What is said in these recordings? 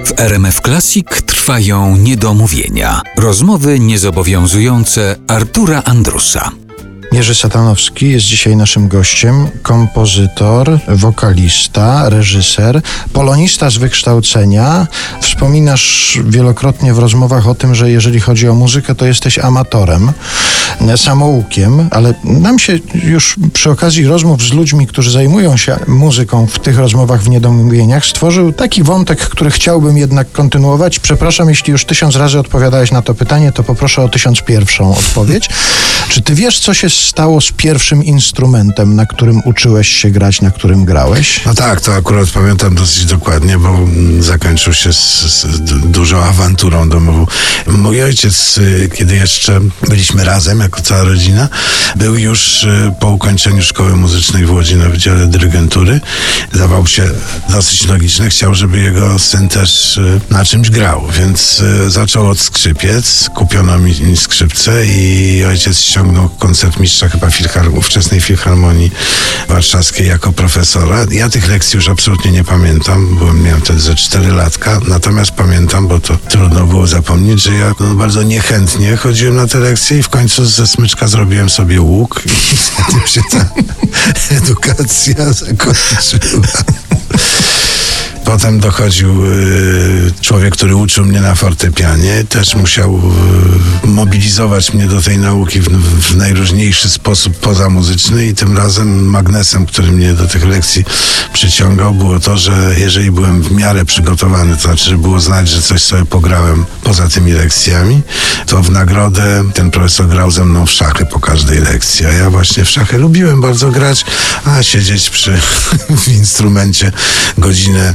W RMF Classic trwają niedomówienia. Rozmowy niezobowiązujące Artura Andrusa. Jerzy Satanowski jest dzisiaj naszym gościem, kompozytor, wokalista, reżyser, polonista z wykształcenia. Wspominasz wielokrotnie w rozmowach o tym, że jeżeli chodzi o muzykę, to jesteś amatorem, samoukiem, ale nam się już przy okazji rozmów z ludźmi, którzy zajmują się muzyką w tych rozmowach w niedomówieniach, stworzył taki wątek, który chciałbym jednak kontynuować. Przepraszam, jeśli już tysiąc razy odpowiadałeś na to pytanie, to poproszę o tysiąc pierwszą odpowiedź. Czy ty wiesz, co się stało z pierwszym instrumentem, na którym uczyłeś się grać, na którym grałeś? No tak, to akurat pamiętam dosyć dokładnie, bo zakończył się z, z dużą awanturą domową. Mój ojciec, y, kiedy jeszcze byliśmy razem, jako cała rodzina, był już y, po ukończeniu szkoły muzycznej w Łodzi na Wydziale Dyrygentury. Zdawał się dosyć logiczne. Chciał, żeby jego syn też y, na czymś grał, więc zaczął od skrzypiec. Kupiono mi skrzypce i ojciec ściągnął koncert mistrza chyba filhar ówczesnej filharmonii warszawskiej jako profesora. Ja tych lekcji już absolutnie nie pamiętam, bo miałem wtedy ze 4 latka, natomiast pamiętam, bo to trudno było zapomnieć, że ja no, bardzo niechętnie chodziłem na te lekcje i w końcu ze smyczka zrobiłem sobie łuk i wtedy się ta edukacja zakończyła. Potem dochodził y, człowiek, który uczył mnie na fortepianie. Też musiał y, mobilizować mnie do tej nauki w, najróżniejszy sposób pozamuzyczny i tym razem magnesem, który mnie do tych lekcji przyciągał, było to, że jeżeli byłem w miarę przygotowany, to znaczy, że było znać, że coś sobie pograłem poza tymi lekcjami, to w nagrodę ten profesor grał ze mną w szachy po każdej lekcji. A ja właśnie w szachy lubiłem bardzo grać, a siedzieć przy w instrumencie godzinę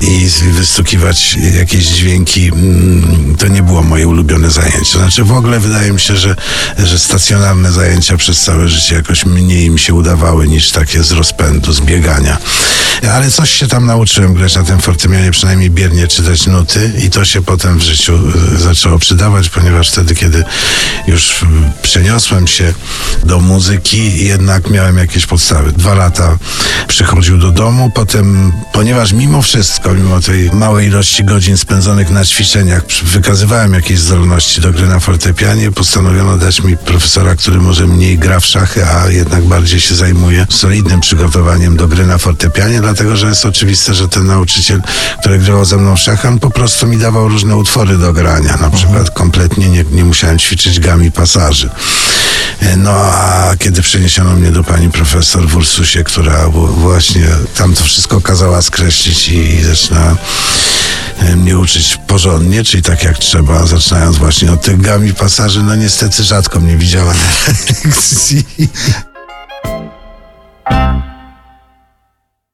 i wystukiwać jakieś dźwięki, mm, to nie było moje ulubione zajęcie. Znaczy w ogóle wydaje mi się, że, że stacjonarne zajęcia przez całe życie jakoś mniej mi się udawały niż takie z rozpędu, z biegania. Ale coś się tam nauczyłem grać na tym fortepianie, przynajmniej biernie czytać nuty i to się potem w życiu e, zaczęło przydawać, ponieważ wtedy, kiedy już przeniosłem się do muzyki, jednak miałem jakieś podstawy. Dwa lata przychodził do domu, potem, ponieważ mimo wszystko, mimo tej małej ilości godzin spędzonych na ćwiczeniach, wykazywałem jakieś zdolności do gry na fortepianie, postanowiono dać mi profesora, który może mniej gra w szachy, a jednak bardziej się zajmuje solidnym przygotowaniem do gry na fortepianie, dlatego że jest oczywiste, że ten nauczyciel, który grywał ze mną w szachy, on po prostu mi dawał różne utwory do grania. Na przykład kompletnie nie, nie musiałem ćwiczyć gami pasaży. No a kiedy przeniesiono mnie do pani profesor w Ursusie, która właśnie tam to wszystko kazała skreślić i zaczyna e, mnie uczyć porządnie, czyli tak jak trzeba, zaczynając właśnie od tych gami pasaży, no niestety rzadko mnie widziała na lekcji.